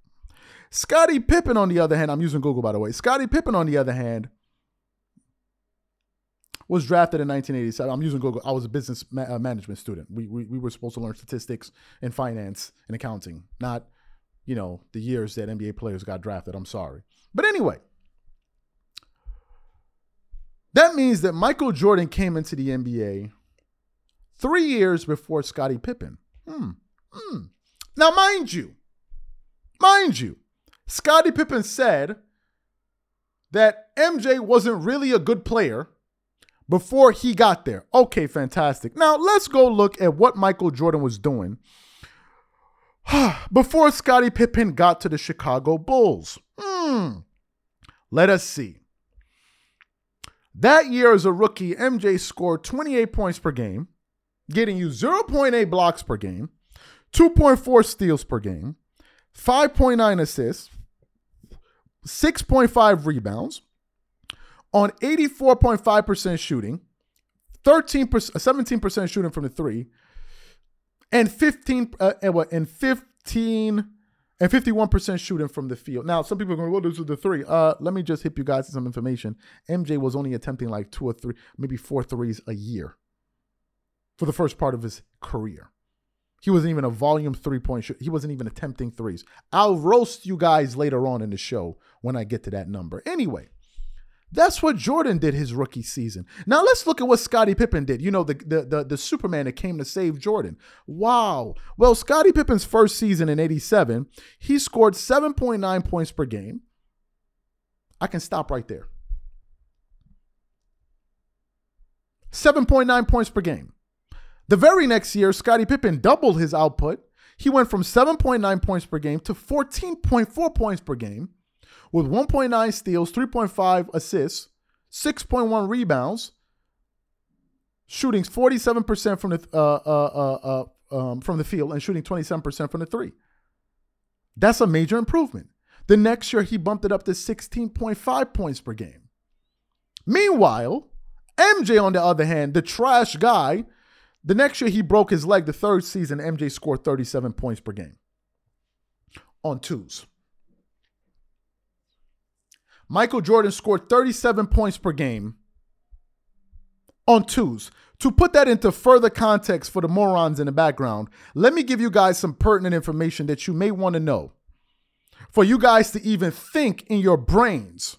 Scottie Pippen, on the other hand, I'm using Google by the way. Scottie Pippen, on the other hand, was drafted in 1987. I'm using Google. I was a business ma- uh, management student. We, we we were supposed to learn statistics and finance and accounting, not you know the years that NBA players got drafted. I'm sorry, but anyway, that means that Michael Jordan came into the NBA three years before Scottie Pippen. Hmm. Hmm. Now, mind you, mind you, Scottie Pippen said that MJ wasn't really a good player before he got there. Okay, fantastic. Now let's go look at what Michael Jordan was doing before Scottie Pippen got to the Chicago Bulls. Hmm. Let us see. That year as a rookie, MJ scored 28 points per game, getting you 0.8 blocks per game, 2.4 steals per game, 5.9 assists, 6.5 rebounds, on 84.5% shooting, thirteen percent, 17% shooting from the three, and 15 uh, and 15 and 51% shooting from the field. Now, some people are going, well, this is the three. Uh, let me just hit you guys with some information. MJ was only attempting like two or three, maybe four threes a year for the first part of his career. He wasn't even a volume three point shoot. He wasn't even attempting threes. I'll roast you guys later on in the show when I get to that number. Anyway, that's what Jordan did his rookie season. Now let's look at what Scottie Pippen did. You know, the, the the the, Superman that came to save Jordan. Wow. Well, Scottie Pippen's first season in 87, he scored 7.9 points per game. I can stop right there. 7.9 points per game. The very next year, Scottie Pippen doubled his output. He went from 7.9 points per game to 14.4 points per game with 1.9 steals, 3.5 assists, 6.1 rebounds, shooting 47% from the uh, uh, uh, uh, um, from the field and shooting 27% from the three. That's a major improvement. The next year, he bumped it up to 16.5 points per game. Meanwhile, MJ, on the other hand, the trash guy, the next year he broke his leg. The third season, MJ scored 37 points per game on twos. Michael Jordan scored 37 points per game on twos. To put that into further context for the morons in the background, let me give you guys some pertinent information that you may want to know. For you guys to even think in your brains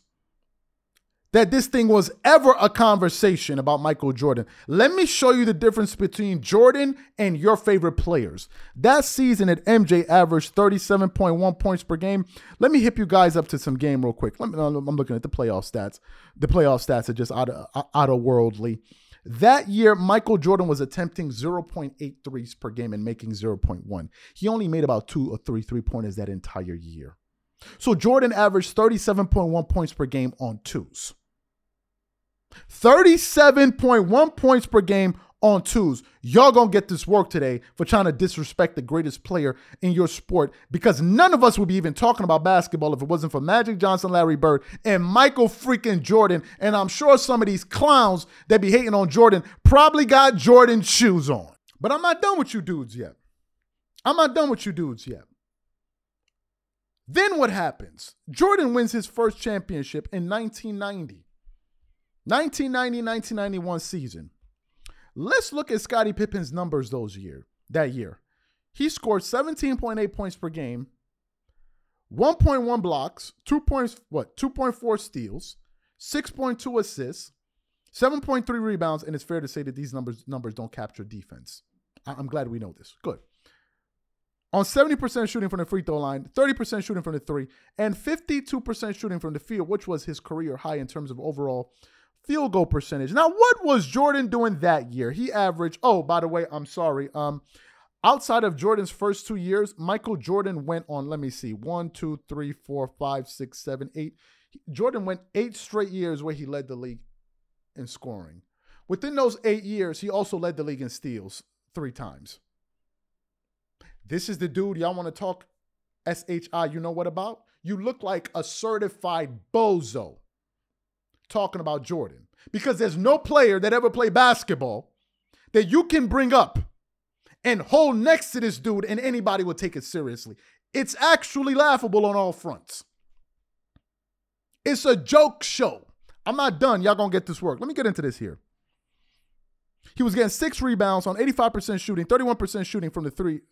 that this thing was ever a conversation about Michael Jordan. Let me show you the difference between Jordan and your favorite players. That season at MJ averaged 37.1 points per game. Let me hip you guys up to some game real quick. Let Me, I'm looking at the playoff stats. The playoff stats are just out of, uh, out of worldly. That year, Michael Jordan was attempting 0.8 threes per game and making 0.1. He only made about two or three three pointers that entire year. So Jordan averaged 37.1 points per game on twos. 37.1 points per game on twos. Y'all gonna get this work today for trying to disrespect the greatest player in your sport because none of us would be even talking about basketball if it wasn't for Magic Johnson, Larry Bird, and Michael freaking Jordan. And I'm sure some of these clowns that be hating on Jordan probably got Jordan shoes on. But I'm not done with you dudes yet. I'm not done with you dudes yet. Then what happens? Jordan wins his first championship in 1990. 1990 1991 season. Let's look at Scottie Pippen's numbers those year that year. He scored 17.8 points per game, 1.1 blocks, 2 points what? 2.4 steals, 6.2 assists, 7.3 rebounds and it's fair to say that these numbers numbers don't capture defense. I'm glad we know this. Good. On 70% shooting from the free throw line, 30% shooting from the three, and 52% shooting from the field, which was his career high in terms of overall field goal percentage. Now, what was Jordan doing that year? He averaged, oh, by the way, I'm sorry. Um, outside of Jordan's first two years, Michael Jordan went on, let me see, one, two, three, four, five, six, seven, eight. Jordan went eight straight years where he led the league in scoring. Within those eight years, he also led the league in steals three times. This is the dude y'all want to talk SHI, you know what about? You look like a certified bozo talking about Jordan because there's no player that ever played basketball that you can bring up and hold next to this dude and anybody will take it seriously. It's actually laughable on all fronts. It's a joke show. I'm not done. Y'all gonna get this work. Let me get into this here. He was getting six rebounds on 85% shooting, 31% shooting from the three,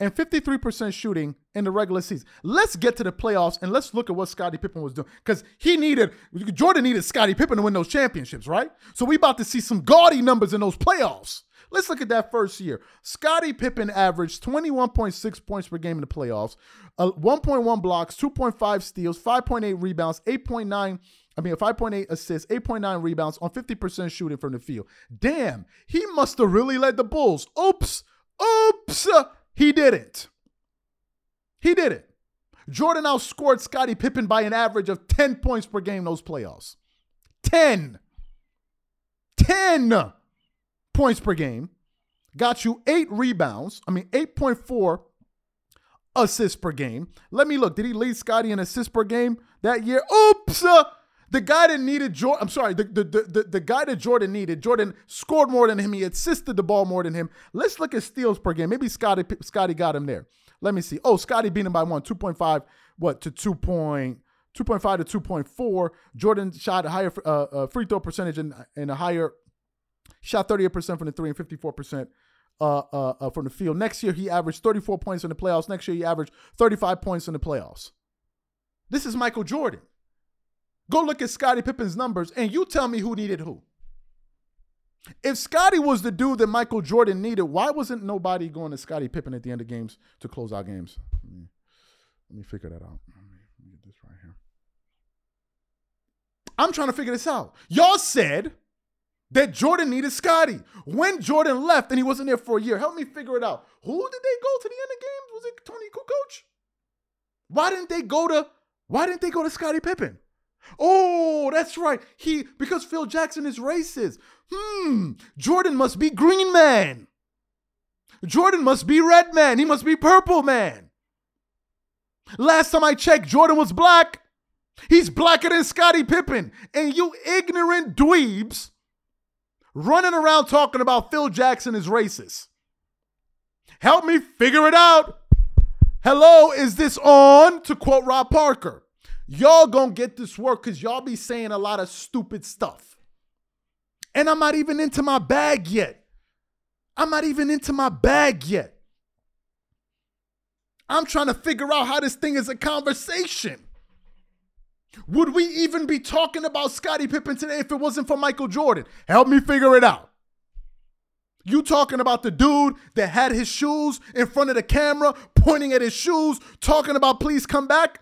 and 53% shooting in the regular season. Let's get to the playoffs and let's look at what Scottie Pippen was doing. Because he needed, Jordan needed Scottie Pippen to win those championships, right? So we about to see some gaudy numbers in those playoffs. Let's look at that first year. Scottie Pippen averaged 21.6 points per game in the playoffs, uh, 1.1 blocks, 2.5 steals, 5.8 rebounds, 8.9 I mean, 5.8 assists, 8.9 rebounds on 50% shooting from the field. Damn, he must have really led the Bulls. Oops, oops. He didn't. He didn't. Jordan outscored Scottie Pippen by an average of 10 points per game those playoffs. 10. 10 points per game. Got you eight rebounds. I mean, 8.4 assists per game. Let me look. Did he lead Scottie in assists per game that year? Oops. The guy that needed Jordan, I'm sorry, the, the, the, the, guy that Jordan needed, Jordan scored more than him. He assisted the ball more than him. Let's look at steals per game. Maybe Scotty Scottie got him there. Let me see. Oh, Scottie beat him by one, 2.5, what, to 2. 2.5 to 2.4. Jordan shot a higher uh, uh, free throw percentage and, and a higher, shot 38% from the three and 54% uh, uh, uh, from the field. Next year, he averaged 34 points in the playoffs. Next year, he averaged 35 points in the playoffs. This is Michael Jordan. Go look at Scottie Pippen's numbers and you tell me who needed who. If Scottie was the dude that Michael Jordan needed, why wasn't nobody going to Scottie Pippen at the end of games to close out games? Let me, let me figure that out. Let me, let me get this right here. I'm trying to figure this out. Y'all said that Jordan needed Scottie. When Jordan left and he wasn't there for a year, help me figure it out. Who did they go to the end of games? Was it Toni Kukoc? Why didn't they go to why didn't they go to Scottie Pippen? Oh, that's right. He because Phil Jackson is racist. Hmm. Jordan must be green man. Jordan must be red man. He must be purple man. Last time I checked, Jordan was black. He's blacker than Scottie Pippen. And you ignorant dweebs running around talking about Phil Jackson is racist. Help me figure it out. Hello, is this on? To quote Rob Parker. Y'all gonna get this work because y'all be saying a lot of stupid stuff. And I'm not even into my bag yet. I'm not even into my bag yet. I'm trying to figure out how this thing is a conversation. Would we even be talking about Scottie Pippen today if it wasn't for Michael Jordan? Help me figure it out. You talking about the dude that had his shoes in front of the camera, pointing at his shoes, talking about please come back?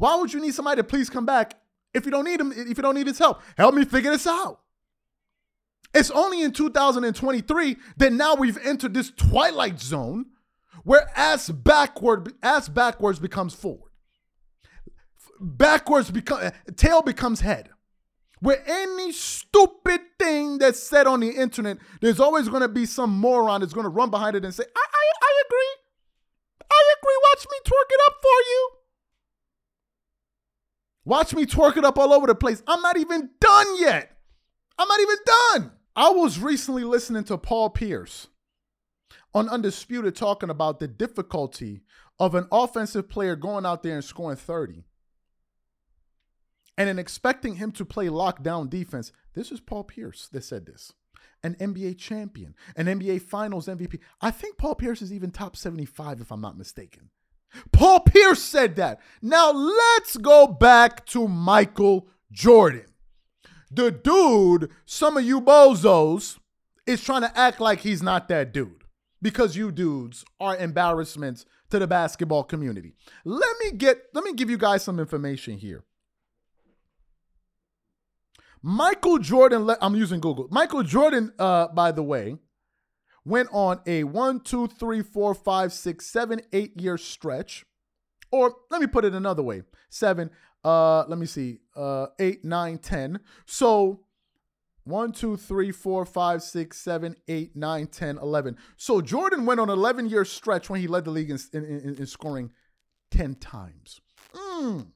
Why would you need somebody to please come back if you don't need him, if you don't need his help? Help me figure this out. It's only in 2023 that now we've entered this twilight zone where ass backward, ass backwards becomes forward. Backwards become tail becomes head. Where any stupid thing that's said on the internet, there's always going to be some moron that's going to run behind it and say, I, I, I agree. I agree. Watch me twerk it up for you. Watch me twerk it up all over the place. I'm not even done yet. I'm not even done. I was recently listening to Paul Pierce on Undisputed talking about the difficulty of an offensive player going out there and scoring 30 and then expecting him to play lockdown defense. This is Paul Pierce that said this. An NBA champion, an NBA finals MVP. I think Paul Pierce is even top 75, if I'm not mistaken. Paul Pierce said that. Now let's go back to Michael Jordan. The dude, some of you bozos, is trying to act like he's not that dude because you dudes are embarrassments to the basketball community. Let me get let me give you guys some information here. Michael Jordan, I'm using Google. Michael Jordan, uh, by the way, went on a one, two, three, four, five, six, seven, eight year stretch. Or let me put it another way seven, uh, let me see, uh, eight, nine, ten. So one, two, three, four, five, six, seven, eight, nine, 10, 11. So Jordan went on an 11 year stretch when he led the league in, in, in scoring 10 times. Mm,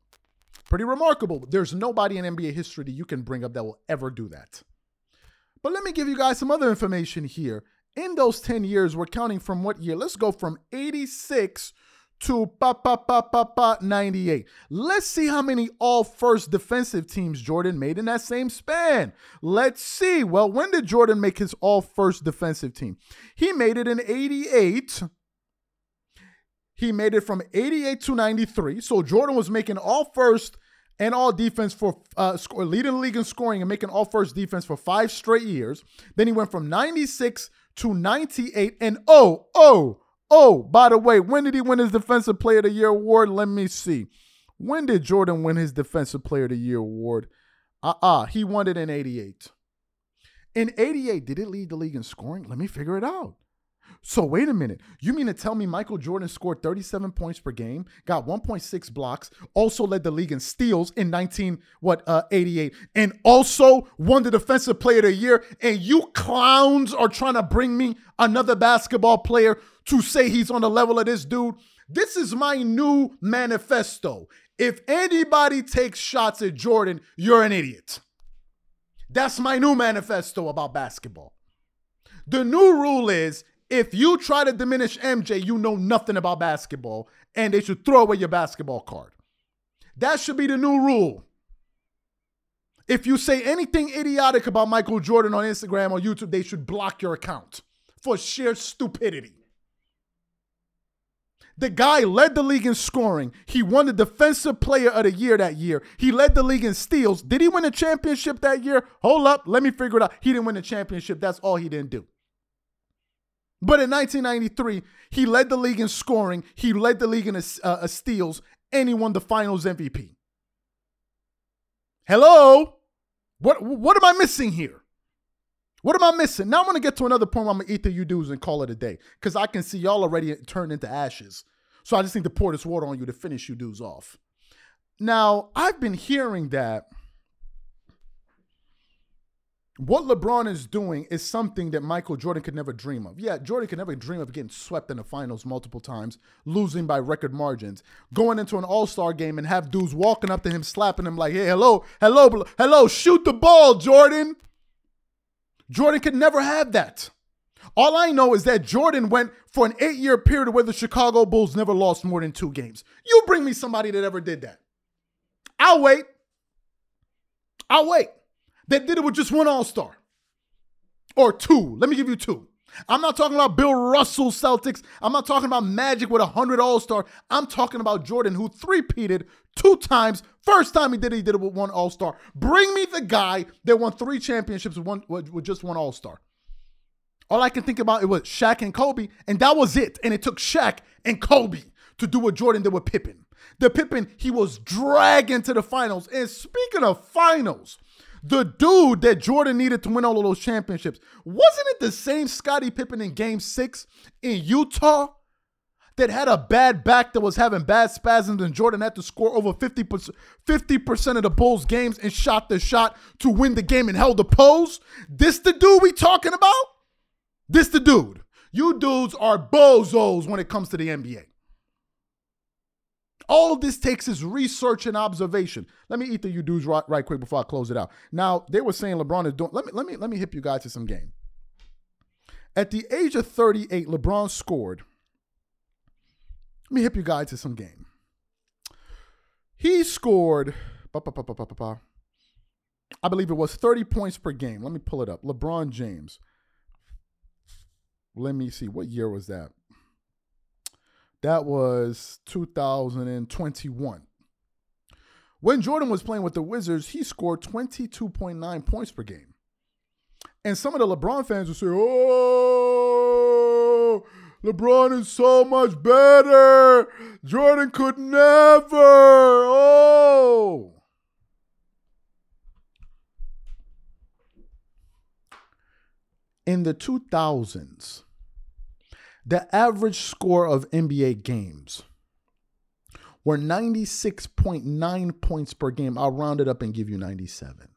pretty remarkable. There's nobody in NBA history that you can bring up that will ever do that. But let me give you guys some other information here. In those 10 years, we're counting from what year? Let's go from 86 to pa, pa, pa, pa, pa, 98. Let's see how many all first defensive teams Jordan made in that same span. Let's see. Well, when did Jordan make his all first defensive team? He made it in 88. He made it from 88 to 93. So Jordan was making all first and all defense for uh, score, leading the league in scoring and making all first defense for five straight years. Then he went from 96 to 98. And oh, oh, oh, by the way, when did he win his Defensive Player of the Year award? Let me see. When did Jordan win his Defensive Player of the Year award? Uh uh-uh, uh, he won it in 88. In 88, did it lead the league in scoring? Let me figure it out. So wait a minute. You mean to tell me Michael Jordan scored 37 points per game, got 1.6 blocks, also led the league in steals in 19 what uh 88, and also won the defensive player of the year, and you clowns are trying to bring me another basketball player to say he's on the level of this dude. This is my new manifesto. If anybody takes shots at Jordan, you're an idiot. That's my new manifesto about basketball. The new rule is if you try to diminish MJ, you know nothing about basketball, and they should throw away your basketball card. That should be the new rule. If you say anything idiotic about Michael Jordan on Instagram or YouTube, they should block your account for sheer stupidity. The guy led the league in scoring. He won the defensive player of the year that year. He led the league in steals. Did he win a championship that year? Hold up, let me figure it out. He didn't win the championship. That's all he didn't do. But in 1993, he led the league in scoring, he led the league in uh, a steals, and he won the Finals MVP. Hello, what what am I missing here? What am I missing? Now I'm gonna get to another point. I'm gonna eat the you dudes and call it a day because I can see y'all already turned into ashes. So I just need to pour this water on you to finish you dudes off. Now I've been hearing that what LeBron is doing is something that Michael Jordan could never dream of. Yeah, Jordan could never dream of getting swept in the finals multiple times, losing by record margins, going into an All Star game and have dudes walking up to him, slapping him like, "Hey, hello, hello, hello, shoot the ball, Jordan." Jordan could never have that. All I know is that Jordan went for an eight year period where the Chicago Bulls never lost more than two games. You bring me somebody that ever did that. I'll wait. I'll wait that did it with just one All Star or two. Let me give you two. I'm not talking about Bill Russell Celtics. I'm not talking about Magic with a 100 All Star. I'm talking about Jordan, who three-peated two times. First time he did it, he did it with one All Star. Bring me the guy that won three championships with, one, with just one All Star. All I can think about it was Shaq and Kobe, and that was it. And it took Shaq and Kobe to do what Jordan did with Pippen. The Pippen, he was dragged into the finals. And speaking of finals, the dude that Jordan needed to win all of those championships. Wasn't it the same Scottie Pippen in game six in Utah that had a bad back that was having bad spasms and Jordan had to score over 50%, 50% of the Bulls games and shot the shot to win the game and held the pose? This the dude we talking about? This the dude. You dudes are bozos when it comes to the NBA. All this takes is research and observation. Let me eat the you dudes right, right quick before I close it out. Now they were saying LeBron is doing. Let me let me let me hip you guys to some game. At the age of 38, LeBron scored Let me hip you guys to some game. He scored, I believe it was 30 points per game. Let me pull it up. LeBron James. Let me see. What year was that? That was 2021. When Jordan was playing with the Wizards, he scored 22.9 points per game. And some of the LeBron fans will say, oh, LeBron is so much better. Jordan could never. Oh. In the 2000s, the average score of NBA games were 96.9 points per game. I'll round it up and give you 97.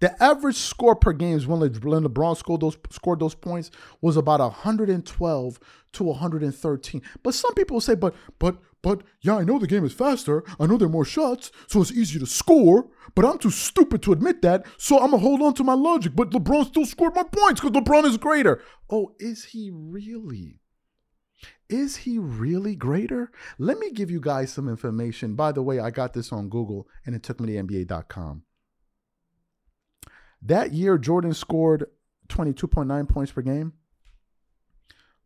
The average score per game when, LeBron scored those scored those points was about 112 to 113. But some people say, but but but yeah, I know the game is faster. I know there are more shots, so it's easier to score. But I'm too stupid to admit that, so I'm gonna hold on to my logic. But LeBron still scored more points because LeBron is greater. Oh, is he really? Is he really greater? Let me give you guys some information. By the way, I got this on Google and it took me to NBA.com. That year, Jordan scored 22.9 points per game.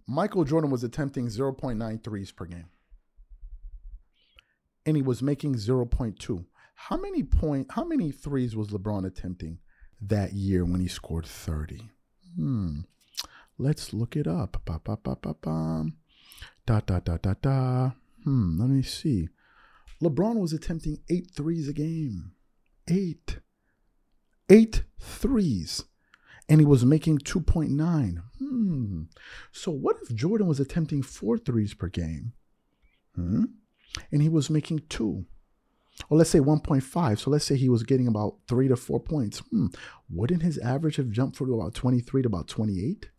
Michael Jordan was attempting 0.9 threes per game. And he was making 0.2. How many point how many threes was LeBron attempting that year when he scored 30? Hmm. Let's look it up. Ba, ba, ba, ba, ba. Da da da da da. Hmm, let me see. LeBron was attempting eight threes a game. Eight eight threes and he was making 2.9. Hmm. So what if Jordan was attempting four threes per game? Hmm? And he was making two. Or let's say 1.5. So let's say he was getting about three to four points. Hmm. Wouldn't his average have jumped from about 23 to about 28?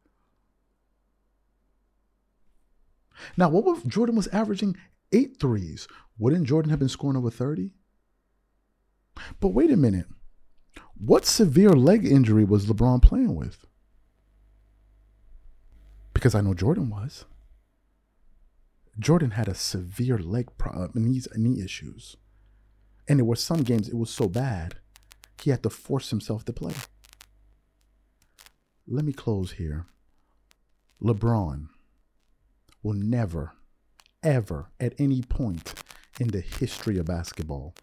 Now, what if Jordan was averaging eight threes? Wouldn't Jordan have been scoring over 30? But wait a minute. What severe leg injury was LeBron playing with? Because I know Jordan was. Jordan had a severe leg problem, uh, knee, knee issues. And there were some games it was so bad, he had to force himself to play. Let me close here. LeBron will never, ever, at any point in the history of basketball,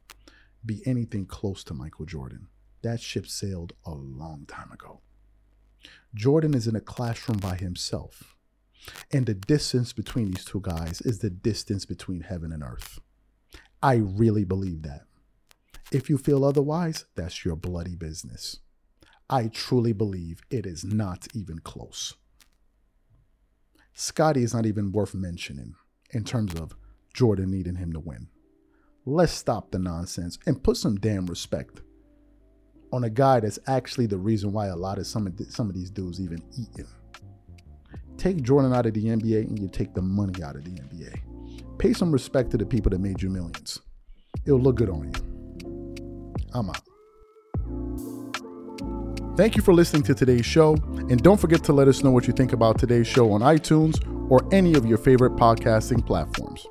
be anything close to Michael Jordan. That ship sailed a long time ago. Jordan is in a classroom by himself. And the distance between these two guys is the distance between heaven and earth. I really believe that. If you feel otherwise, that's your bloody business. I truly believe it is not even close. Scottie is not even worth mentioning in terms of Jordan needing him to win. Let's stop the nonsense and put some damn respect on a guy that's actually the reason why a lot of some of the, some of these dudes even eat him. Take Jordan out of the NBA and you take the money out of the NBA. Pay some respect to the people that made you millions. It'll look good on you. I'm out. Thank you for listening to today's show. And don't forget to let us know what you think about today's show on iTunes or any of your favorite podcasting platforms.